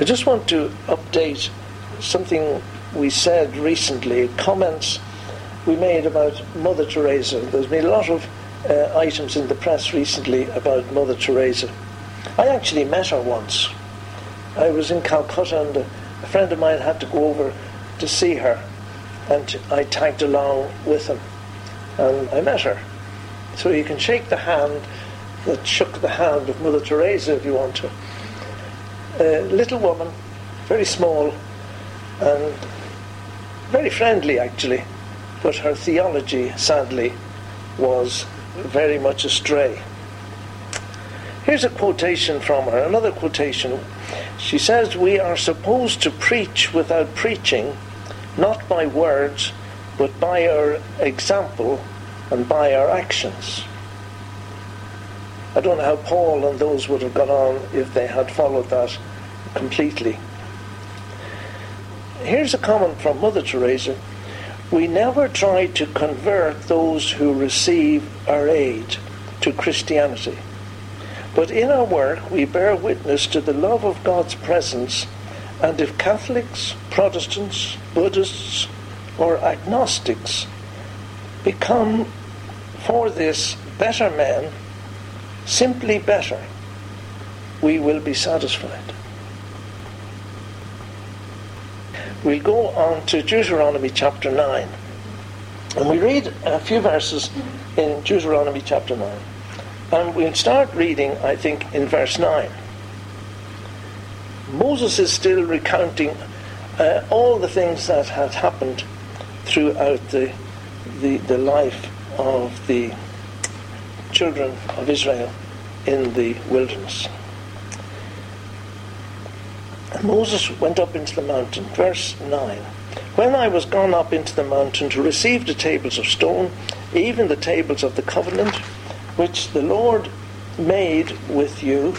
I just want to update something we said recently, comments we made about Mother Teresa. There's been a lot of uh, items in the press recently about Mother Teresa. I actually met her once. I was in Calcutta and a, friend of mine had to go over to see her and I tagged along with him and I met her. So you can shake the hand that shook the hand of Mother Teresa if you want to a little woman, very small, and very friendly actually, but her theology, sadly, was very much astray. Here's a quotation from her, another quotation. She says, We are supposed to preach without preaching, not by words, but by our example and by our actions. I don't know how Paul and those would have got on if they had followed that completely. Here's a comment from Mother Teresa. We never try to convert those who receive our aid to Christianity. But in our work, we bear witness to the love of God's presence, and if Catholics, Protestants, Buddhists, or agnostics become for this better men, simply better, we will be satisfied. We'll go on to Deuteronomy chapter 9. And we read a few verses in Deuteronomy chapter 9. And we'll start reading, I think, in verse 9. Moses is still recounting uh, all the things that had happened throughout the, the, the life of the children of Israel in the wilderness. And Moses went up into the mountain. Verse 9. When I was gone up into the mountain to receive the tables of stone, even the tables of the covenant, which the Lord made with you,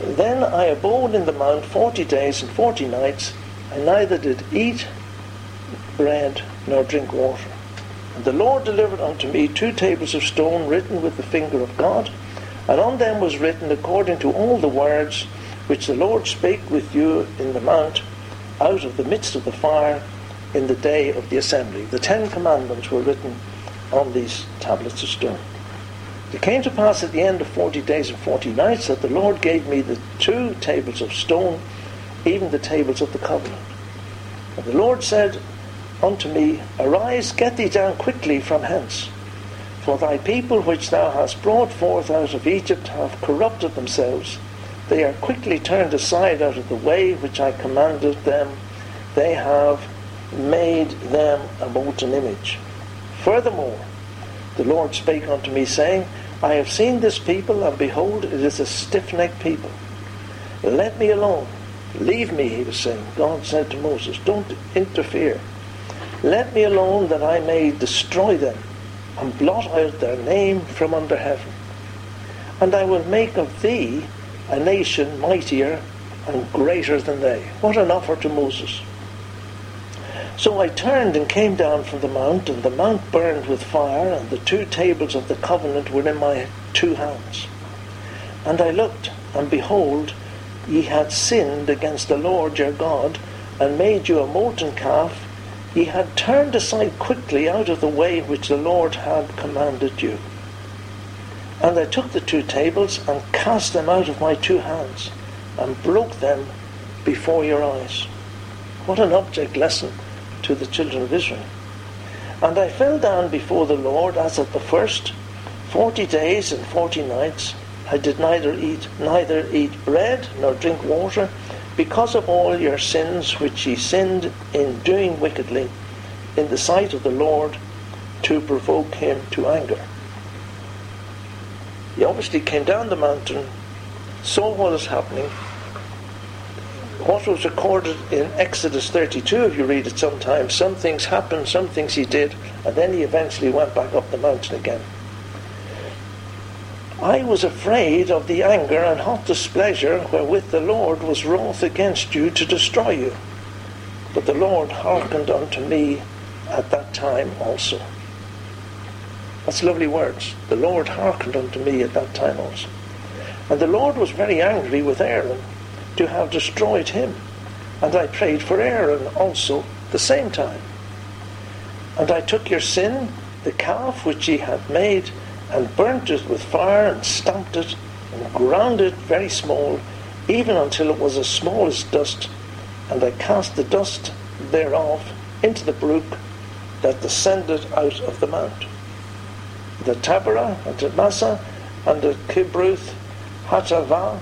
then I abode in the mount forty days and forty nights, and neither did eat bread nor drink water. And the Lord delivered unto me two tables of stone written with the finger of God, and on them was written according to all the words which the Lord spake with you in the mount out of the midst of the fire in the day of the assembly. The Ten Commandments were written on these tablets of stone. It came to pass at the end of forty days and forty nights that the Lord gave me the two tables of stone, even the tables of the covenant. And the Lord said unto me, Arise, get thee down quickly from hence. For thy people which thou hast brought forth out of Egypt have corrupted themselves they are quickly turned aside out of the way which I commanded them. They have made them a molten image. Furthermore, the Lord spake unto me, saying, I have seen this people, and behold, it is a stiff necked people. Let me alone. Leave me, he was saying. God said to Moses, Don't interfere. Let me alone that I may destroy them and blot out their name from under heaven. And I will make of thee a nation mightier and greater than they. What an offer to Moses. So I turned and came down from the mount, and the mount burned with fire, and the two tables of the covenant were in my two hands. And I looked, and behold, ye had sinned against the Lord your God, and made you a molten calf. Ye had turned aside quickly out of the way which the Lord had commanded you. And I took the two tables and cast them out of my two hands and broke them before your eyes. What an object lesson to the children of Israel. And I fell down before the Lord as at the first, forty days and forty nights. I did neither eat neither eat bread nor drink water, because of all your sins which ye sinned in doing wickedly in the sight of the Lord to provoke him to anger. He obviously came down the mountain, saw what was happening, what was recorded in Exodus 32, if you read it sometime, some things happened, some things he did, and then he eventually went back up the mountain again. I was afraid of the anger and hot displeasure wherewith the Lord was wroth against you to destroy you. But the Lord hearkened unto me at that time also. That's lovely words. The Lord hearkened unto me at that time also. And the Lord was very angry with Aaron, to have destroyed him. And I prayed for Aaron also the same time. And I took your sin, the calf which ye had made, and burnt it with fire, and stamped it, and ground it very small, even until it was as small as dust. And I cast the dust thereof into the brook that descended out of the mount. The Taberah, and the Massah, and the Kibroth, Hattaavah,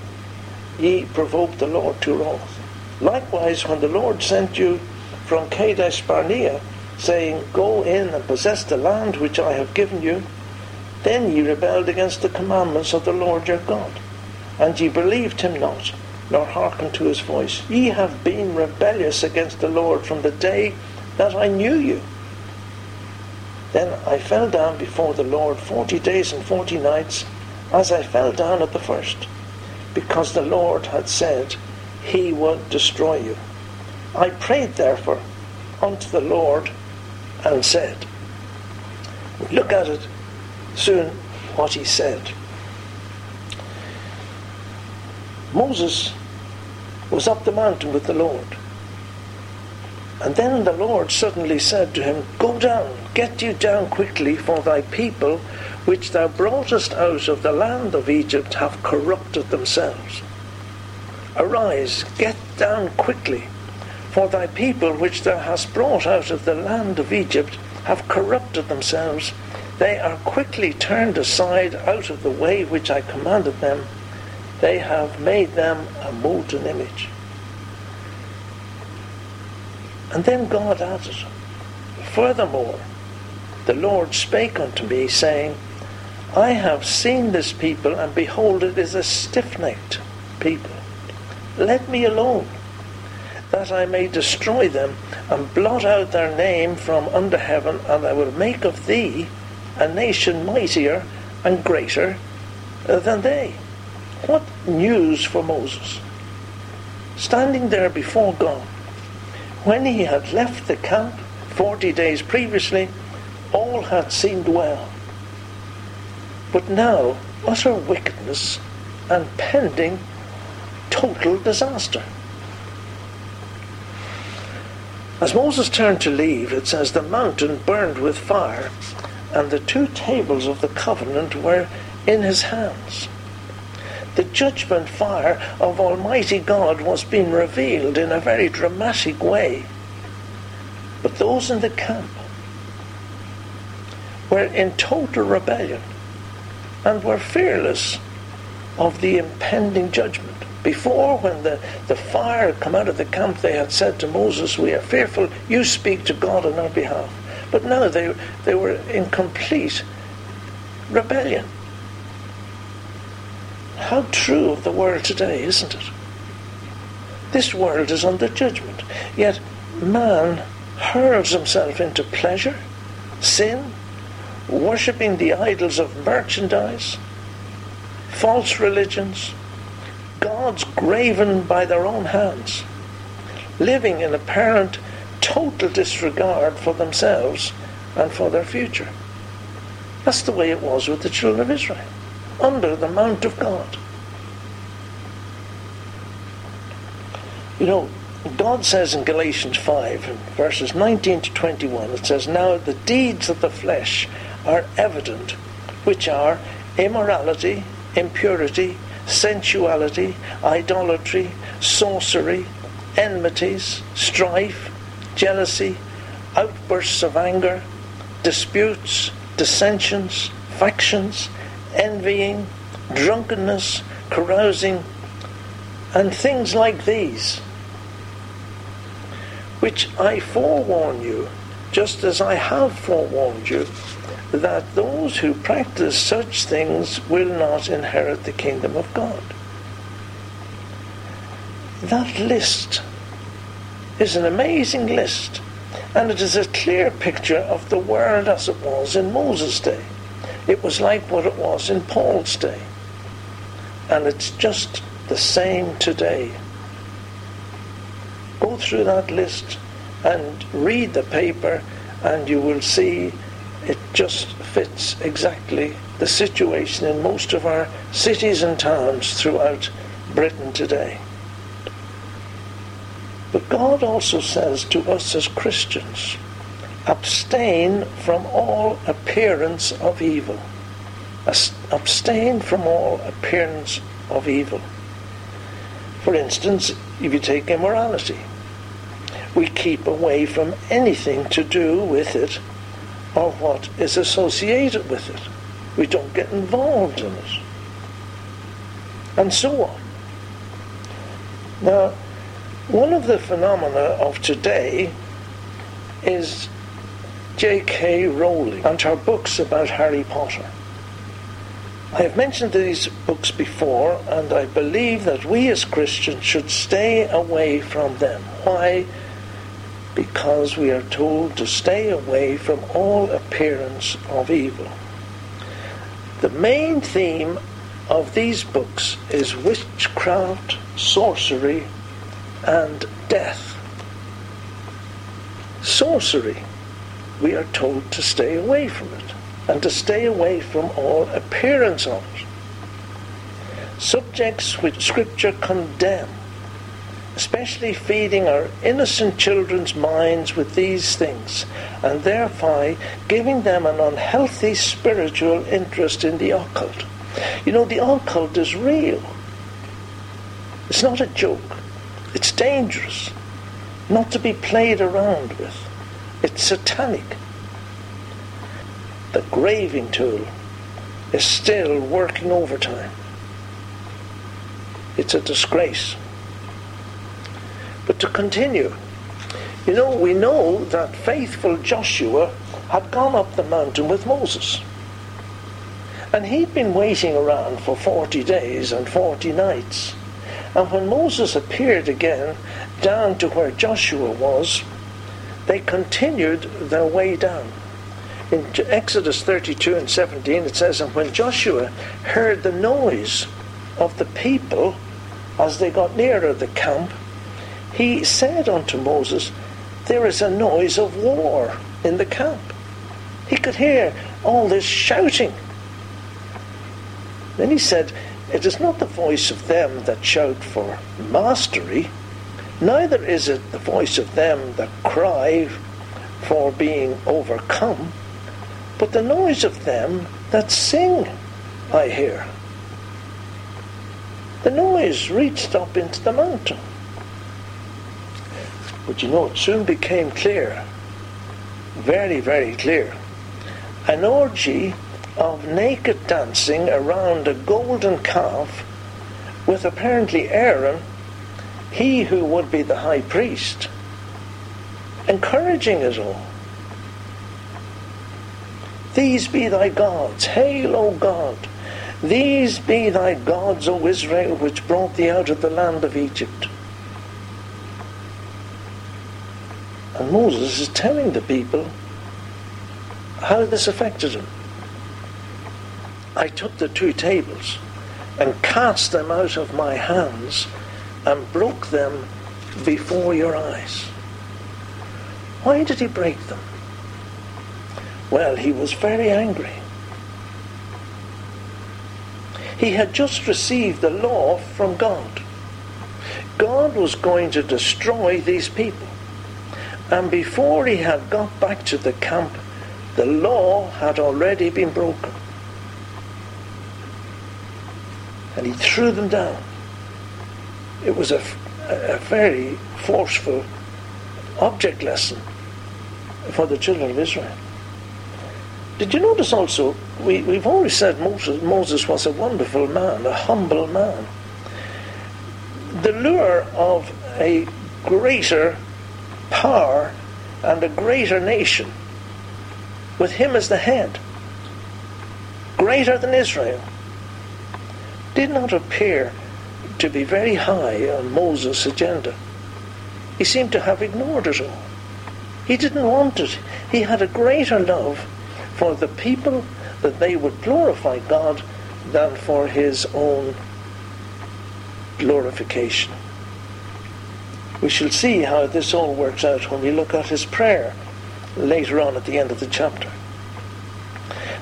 ye provoked the Lord to wrath. Likewise, when the Lord sent you from Kadesh Barnea, saying, Go in and possess the land which I have given you, then ye rebelled against the commandments of the Lord your God, and ye believed him not, nor hearkened to his voice. Ye have been rebellious against the Lord from the day that I knew you. Then I fell down before the Lord forty days and forty nights, as I fell down at the first, because the Lord had said he would destroy you. I prayed therefore unto the Lord and said, look at it soon what he said. Moses was up the mountain with the Lord. And then the Lord suddenly said to him, Go down, get you down quickly, for thy people, which thou broughtest out of the land of Egypt, have corrupted themselves. Arise, get down quickly, for thy people, which thou hast brought out of the land of Egypt, have corrupted themselves. They are quickly turned aside out of the way which I commanded them. They have made them a molten image. And then God added, Furthermore, the Lord spake unto me, saying, I have seen this people, and behold, it is a stiff necked people. Let me alone, that I may destroy them, and blot out their name from under heaven, and I will make of thee a nation mightier and greater uh, than they. What news for Moses! Standing there before God, when he had left the camp forty days previously, all had seemed well. But now, utter wickedness and pending total disaster. As Moses turned to leave, it says, the mountain burned with fire, and the two tables of the covenant were in his hands. The judgment fire of Almighty God was being revealed in a very dramatic way. But those in the camp were in total rebellion and were fearless of the impending judgment. Before, when the, the fire had come out of the camp, they had said to Moses, We are fearful, you speak to God on our behalf. But no, they, they were in complete rebellion. How true of the world today, isn't it? This world is under judgment, yet man hurls himself into pleasure, sin, worshipping the idols of merchandise, false religions, gods graven by their own hands, living in apparent total disregard for themselves and for their future. That's the way it was with the children of Israel under the Mount of God. You know, God says in Galatians 5, verses 19 to 21, it says, Now the deeds of the flesh are evident, which are immorality, impurity, sensuality, idolatry, sorcery, enmities, strife, jealousy, outbursts of anger, disputes, dissensions, factions, envying, drunkenness, carousing, and things like these, which I forewarn you, just as I have forewarned you, that those who practice such things will not inherit the kingdom of God. That list is an amazing list, and it is a clear picture of the world as it was in Moses' day. It was like what it was in Paul's day. And it's just the same today. Go through that list and read the paper, and you will see it just fits exactly the situation in most of our cities and towns throughout Britain today. But God also says to us as Christians, abstain from all appearance of evil. Abstain from all appearance of evil. For instance, if you take immorality, we keep away from anything to do with it or what is associated with it. We don't get involved in it. And so on. Now, one of the phenomena of today is J.K. Rowling and her books about Harry Potter. I have mentioned these books before, and I believe that we as Christians should stay away from them. Why? Because we are told to stay away from all appearance of evil. The main theme of these books is witchcraft, sorcery, and death. Sorcery, we are told to stay away from it and to stay away from all appearance of it. Subjects which Scripture condemn, especially feeding our innocent children's minds with these things, and thereby giving them an unhealthy spiritual interest in the occult. You know, the occult is real. It's not a joke. It's dangerous. Not to be played around with. It's satanic the graving tool is still working overtime. It's a disgrace. But to continue, you know, we know that faithful Joshua had gone up the mountain with Moses. And he'd been waiting around for 40 days and 40 nights. And when Moses appeared again down to where Joshua was, they continued their way down in Exodus 32 and 17, it says, And when Joshua heard the noise of the people as they got nearer the camp, he said unto Moses, There is a noise of war in the camp. He could hear all this shouting. Then he said, It is not the voice of them that shout for mastery, neither is it the voice of them that cry for being overcome but the noise of them that sing I hear. The noise reached up into the mountain. But you know, it soon became clear, very, very clear. An orgy of naked dancing around a golden calf with apparently Aaron, he who would be the high priest, encouraging us all. These be thy gods. Hail, O God. These be thy gods, O Israel, which brought thee out of the land of Egypt. And Moses is telling the people how this affected him. I took the two tables and cast them out of my hands and broke them before your eyes. Why did he break them? Well, he was very angry. He had just received the law from God. God was going to destroy these people. And before he had got back to the camp, the law had already been broken. And he threw them down. It was a, a very forceful object lesson for the children of Israel. Did you notice also, we, we've always said Moses, Moses was a wonderful man, a humble man. The lure of a greater power and a greater nation, with him as the head, greater than Israel, did not appear to be very high on Moses' agenda. He seemed to have ignored it all. He didn't want it. He had a greater love for the people that they would glorify God than for his own glorification. We shall see how this all works out when we look at his prayer later on at the end of the chapter.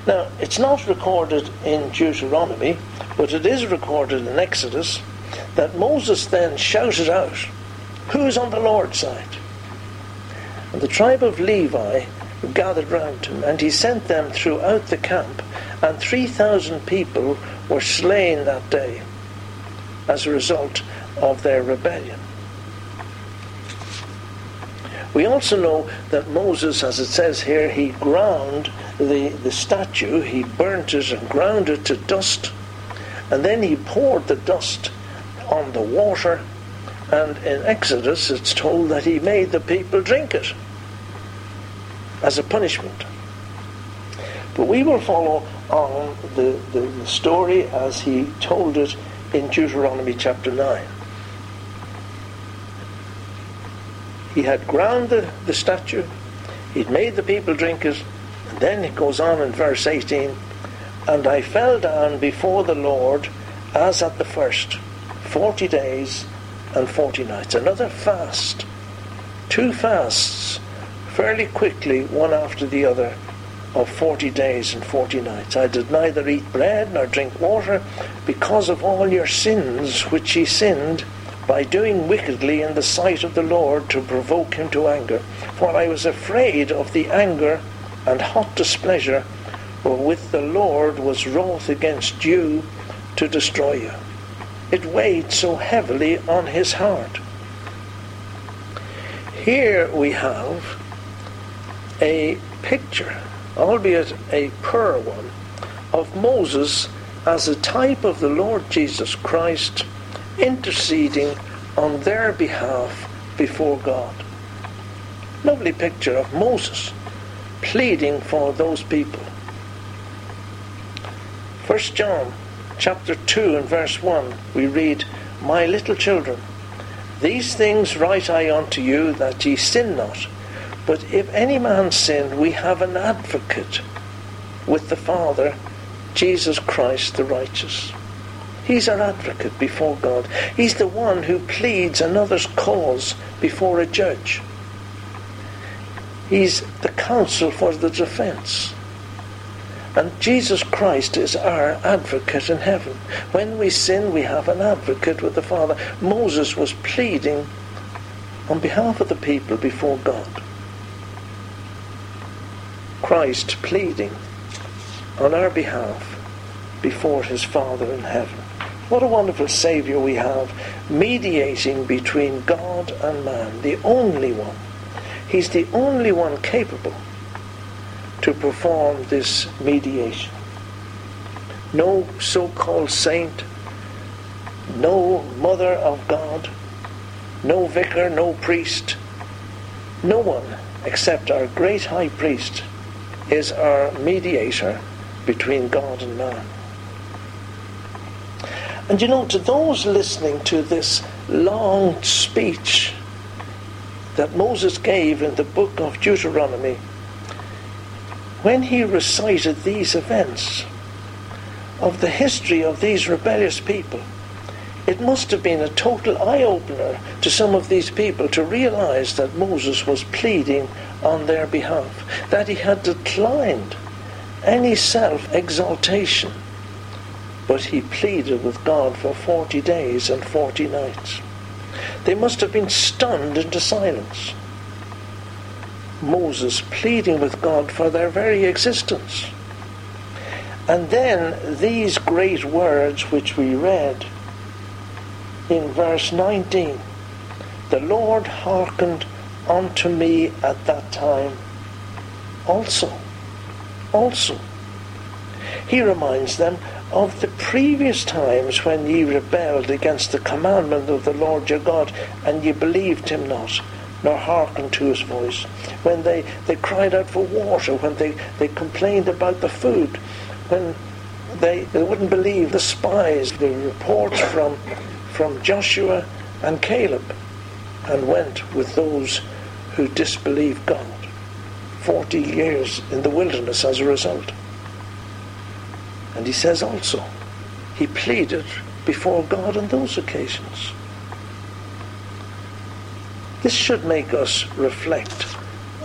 Now, it's not recorded in Deuteronomy, but it is recorded in Exodus that Moses then shouted out Who's on the Lord's side? And the tribe of Levi gathered round him, and he sent them throughout the camp, and 3,000 people were slain that day as a result of their rebellion. We also know that Moses, as it says here, he ground the, the statue, he burnt it and ground it to dust, and then he poured the dust on the water, and in Exodus it's told that he made the people drink it as a punishment. But we will follow on the, the, the story as he told it in Deuteronomy chapter 9. He had ground the, the statue, he'd made the people drink it, then it goes on in verse 18 And I fell down before the Lord as at the first, forty days and forty nights. Another fast, two fasts, fairly quickly, one after the other, of forty days and forty nights. I did neither eat bread nor drink water because of all your sins which ye sinned by doing wickedly in the sight of the Lord to provoke him to anger. For I was afraid of the anger and hot displeasure wherewith the Lord was wroth against you to destroy you. It weighed so heavily on his heart. Here we have a picture, albeit a poor one, of Moses as a type of the Lord Jesus Christ interceding on their behalf before God. Lovely picture of Moses pleading for those people. 1 John chapter 2 and verse 1 we read, My little children, these things write I unto you that ye sin not. But if any man sin, we have an advocate with the Father, Jesus Christ the righteous. He's our advocate before God. He's the one who pleads another's cause before a judge. He's the counsel for the defense. And Jesus Christ is our advocate in heaven. When we sin, we have an advocate with the Father. Moses was pleading on behalf of the people before God. Christ pleading on our behalf before his Father in heaven. What a wonderful Saviour we have, mediating between God and man, the only one. He's the only one capable to perform this mediation. No so called saint, no mother of God, no vicar, no priest, no one except our great high priest is our mediator between God and man. And you know, to those listening to this long speech that Moses gave in the book of Deuteronomy, when he recited these events of the history of these rebellious people, it must have been a total eye opener to some of these people to realize that Moses was pleading on their behalf, that he had declined any self exaltation, but he pleaded with God for 40 days and 40 nights. They must have been stunned into silence. Moses pleading with God for their very existence. And then these great words which we read in verse 19 The Lord hearkened unto me at that time also. Also. He reminds them of the previous times when ye rebelled against the commandment of the Lord your God, and ye believed him not, nor hearkened to his voice. When they, they cried out for water, when they, they complained about the food, when they, they wouldn't believe the spies, the reports from, from Joshua and Caleb, and went with those who disbelieved God. Forty years in the wilderness as a result. And he says also, he pleaded before God on those occasions. This should make us reflect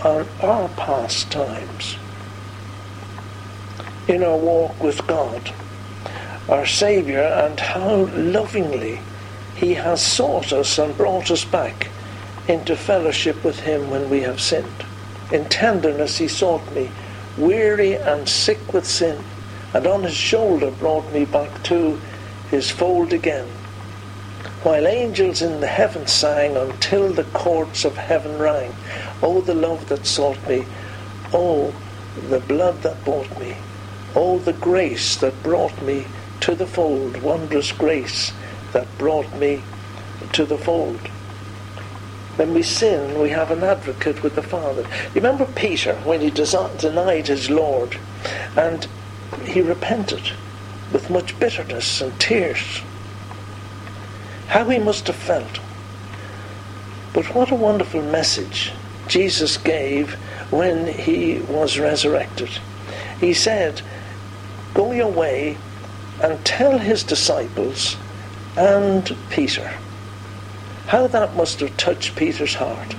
on our past times in our walk with God, our Saviour, and how lovingly He has sought us and brought us back into fellowship with him when we have sinned. In tenderness he sought me, weary and sick with sin, and on his shoulder brought me back to his fold again. While angels in the heavens sang until the courts of heaven rang, Oh, the love that sought me, oh, the blood that bought me, oh, the grace that brought me to the fold, wondrous grace that brought me to the fold. When we sin, we have an advocate with the Father. You remember Peter when he denied his Lord and he repented with much bitterness and tears. How he must have felt. But what a wonderful message Jesus gave when he was resurrected. He said, Go your way and tell his disciples and Peter. How that must have touched Peter's heart.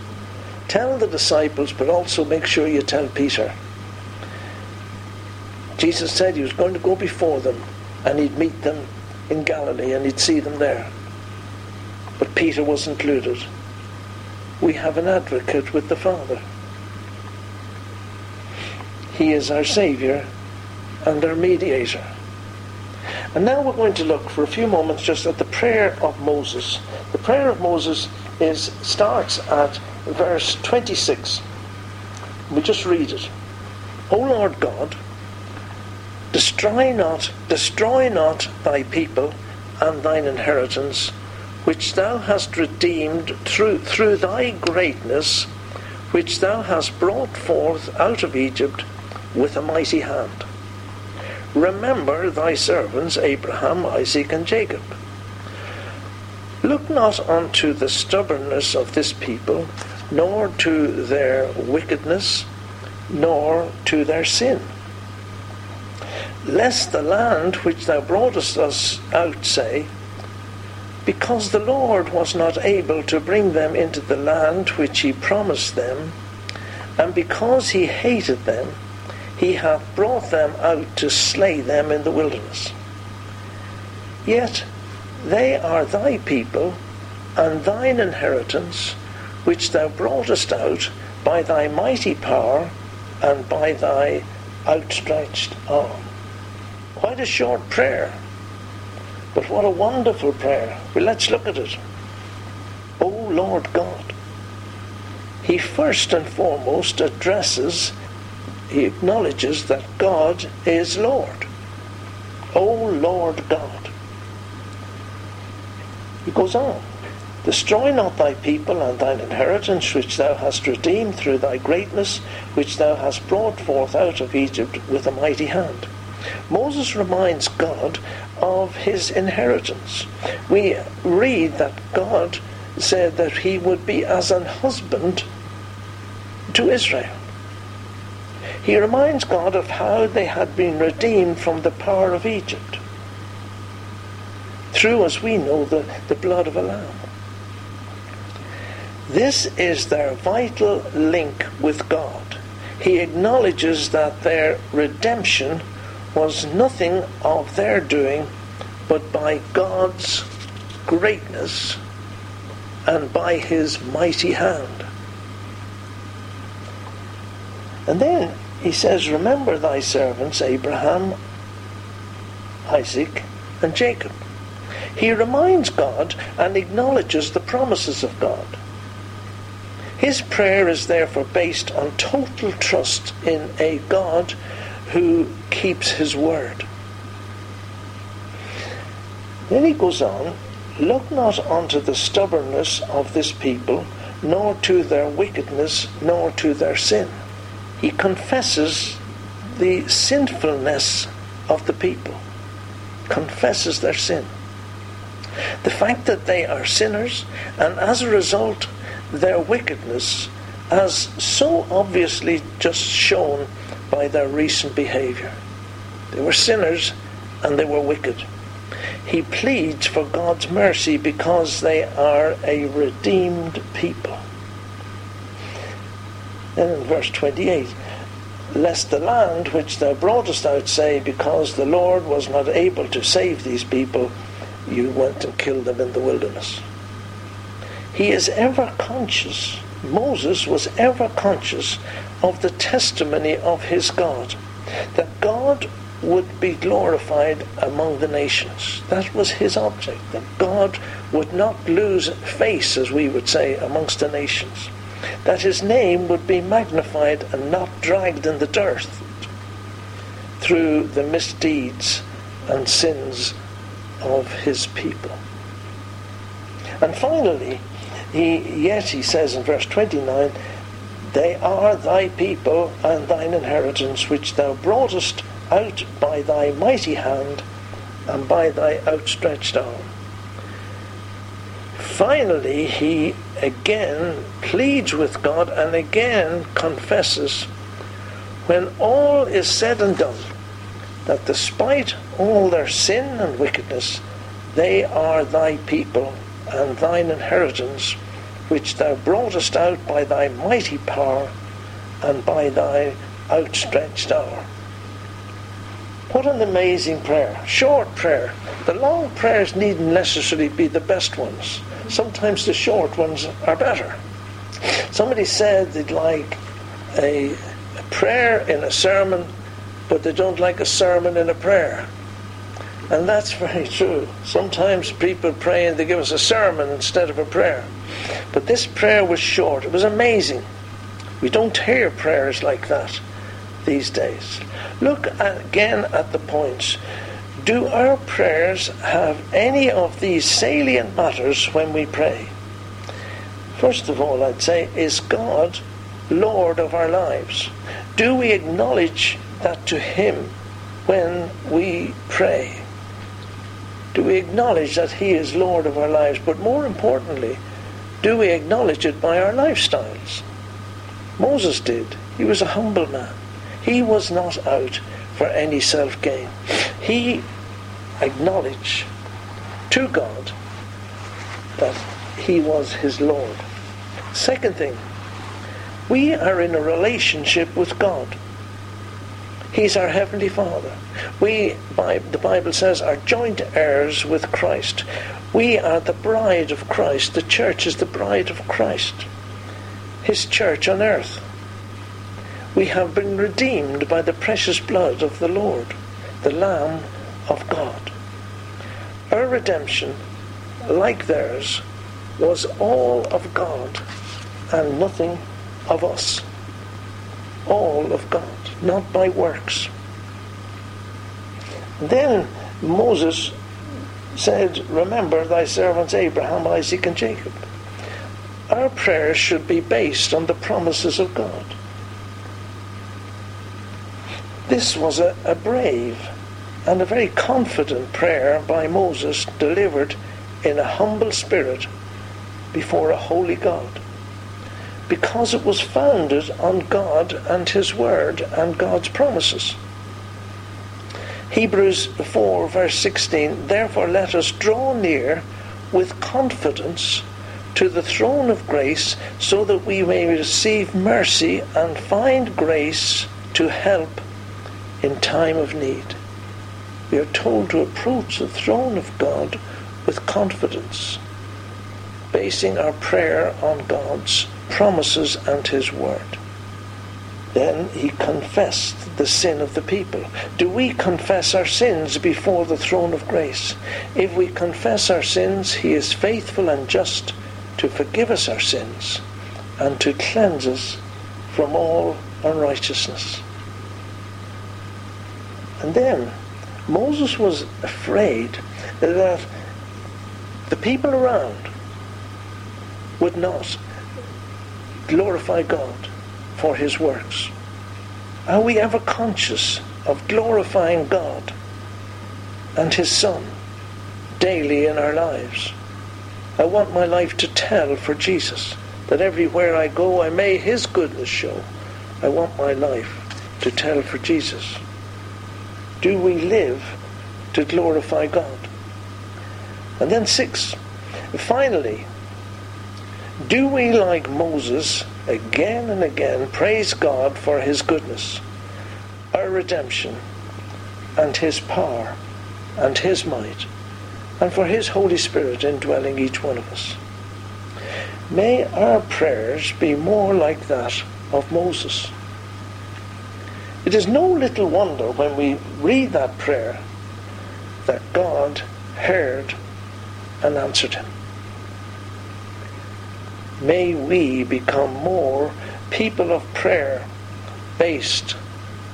Tell the disciples, but also make sure you tell Peter. Jesus said he was going to go before them and he'd meet them in Galilee and he'd see them there. But Peter was included. We have an advocate with the Father. He is our Saviour and our mediator. And now we're going to look for a few moments just at the prayer of Moses. The prayer of Moses is starts at verse 26. We just read it. O Lord God, destroy not, destroy not thy people and thine inheritance, which thou hast redeemed through, through thy greatness, which thou hast brought forth out of Egypt with a mighty hand. Remember thy servants Abraham, Isaac, and Jacob. Look not unto the stubbornness of this people, nor to their wickedness, nor to their sin. Lest the land which thou broughtest us out say, Because the Lord was not able to bring them into the land which he promised them, and because he hated them, he hath brought them out to slay them in the wilderness. Yet they are thy people and thine inheritance, which thou broughtest out by thy mighty power and by thy outstretched arm. Quite a short prayer, but what a wonderful prayer. Well, let's look at it. O Lord God. He first and foremost addresses he acknowledges that God is Lord. O Lord God. He goes on. Destroy not thy people and thine inheritance, which thou hast redeemed through thy greatness, which thou hast brought forth out of Egypt with a mighty hand. Moses reminds God of his inheritance. We read that God said that he would be as an husband to Israel. He reminds God of how they had been redeemed from the power of Egypt through, as we know, the, the blood of a lamb. This is their vital link with God. He acknowledges that their redemption was nothing of their doing, but by God's greatness and by his mighty hand. And then he says, Remember thy servants Abraham, Isaac, and Jacob. He reminds God and acknowledges the promises of God. His prayer is therefore based on total trust in a God who keeps his word. Then he goes on, Look not unto the stubbornness of this people, nor to their wickedness, nor to their sin he confesses the sinfulness of the people, confesses their sin. The fact that they are sinners, and as a result, their wickedness, as so obviously just shown by their recent behavior. They were sinners and they were wicked. He pleads for God's mercy because they are a redeemed people. Then in verse 28, lest the land which thou broughtest out say, because the Lord was not able to save these people, you went and killed them in the wilderness. He is ever conscious, Moses was ever conscious of the testimony of his God, that God would be glorified among the nations. That was his object, that God would not lose face, as we would say, amongst the nations. That his name would be magnified and not dragged in the dirt through the misdeeds and sins of his people. And finally, he yet he says in verse 29, they are thy people and thine inheritance which thou broughtest out by thy mighty hand and by thy outstretched arm. Finally, he again pleads with God and again confesses when all is said and done that despite all their sin and wickedness, they are thy people and thine inheritance, which thou broughtest out by thy mighty power and by thy outstretched arm. What an amazing prayer. Short prayer. The long prayers needn't necessarily be the best ones. Sometimes the short ones are better. Somebody said they'd like a, a prayer in a sermon, but they don't like a sermon in a prayer. And that's very true. Sometimes people pray and they give us a sermon instead of a prayer. But this prayer was short. It was amazing. We don't hear prayers like that these days. Look again at the points. Do our prayers have any of these salient matters when we pray? First of all, I'd say, is God Lord of our lives? Do we acknowledge that to Him when we pray? Do we acknowledge that He is Lord of our lives? But more importantly, do we acknowledge it by our lifestyles? Moses did. He was a humble man. He was not out for any self gain. He acknowledged to God that He was his Lord. Second thing, we are in a relationship with God. He's our Heavenly Father. We, the Bible says, are joint heirs with Christ. We are the bride of Christ. The church is the bride of Christ. His church on earth. We have been redeemed by the precious blood of the Lord, the Lamb of God. Our redemption, like theirs, was all of God and nothing of us. All of God, not by works. Then Moses said, Remember thy servants Abraham, Isaac, and Jacob. Our prayers should be based on the promises of God. This was a, a brave and a very confident prayer by Moses delivered in a humble spirit before a holy God. Because it was founded on God and His Word and God's promises. Hebrews 4, verse 16 Therefore let us draw near with confidence to the throne of grace so that we may receive mercy and find grace to help in time of need. We are told to approach the throne of God with confidence, basing our prayer on God's promises and His Word. Then he confessed the sin of the people. Do we confess our sins before the throne of grace? If we confess our sins, he is faithful and just to forgive us our sins and to cleanse us from all unrighteousness. And then Moses was afraid that the people around would not glorify God for his works. Are we ever conscious of glorifying God and his Son daily in our lives? I want my life to tell for Jesus, that everywhere I go I may his goodness show. I want my life to tell for Jesus. Do we live to glorify God? And then six, finally, do we, like Moses, again and again praise God for his goodness, our redemption, and his power, and his might, and for his Holy Spirit indwelling each one of us? May our prayers be more like that of Moses. It is no little wonder when we read that prayer that God heard and answered him. May we become more people of prayer based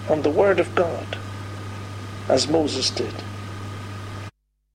on the Word of God, as Moses did.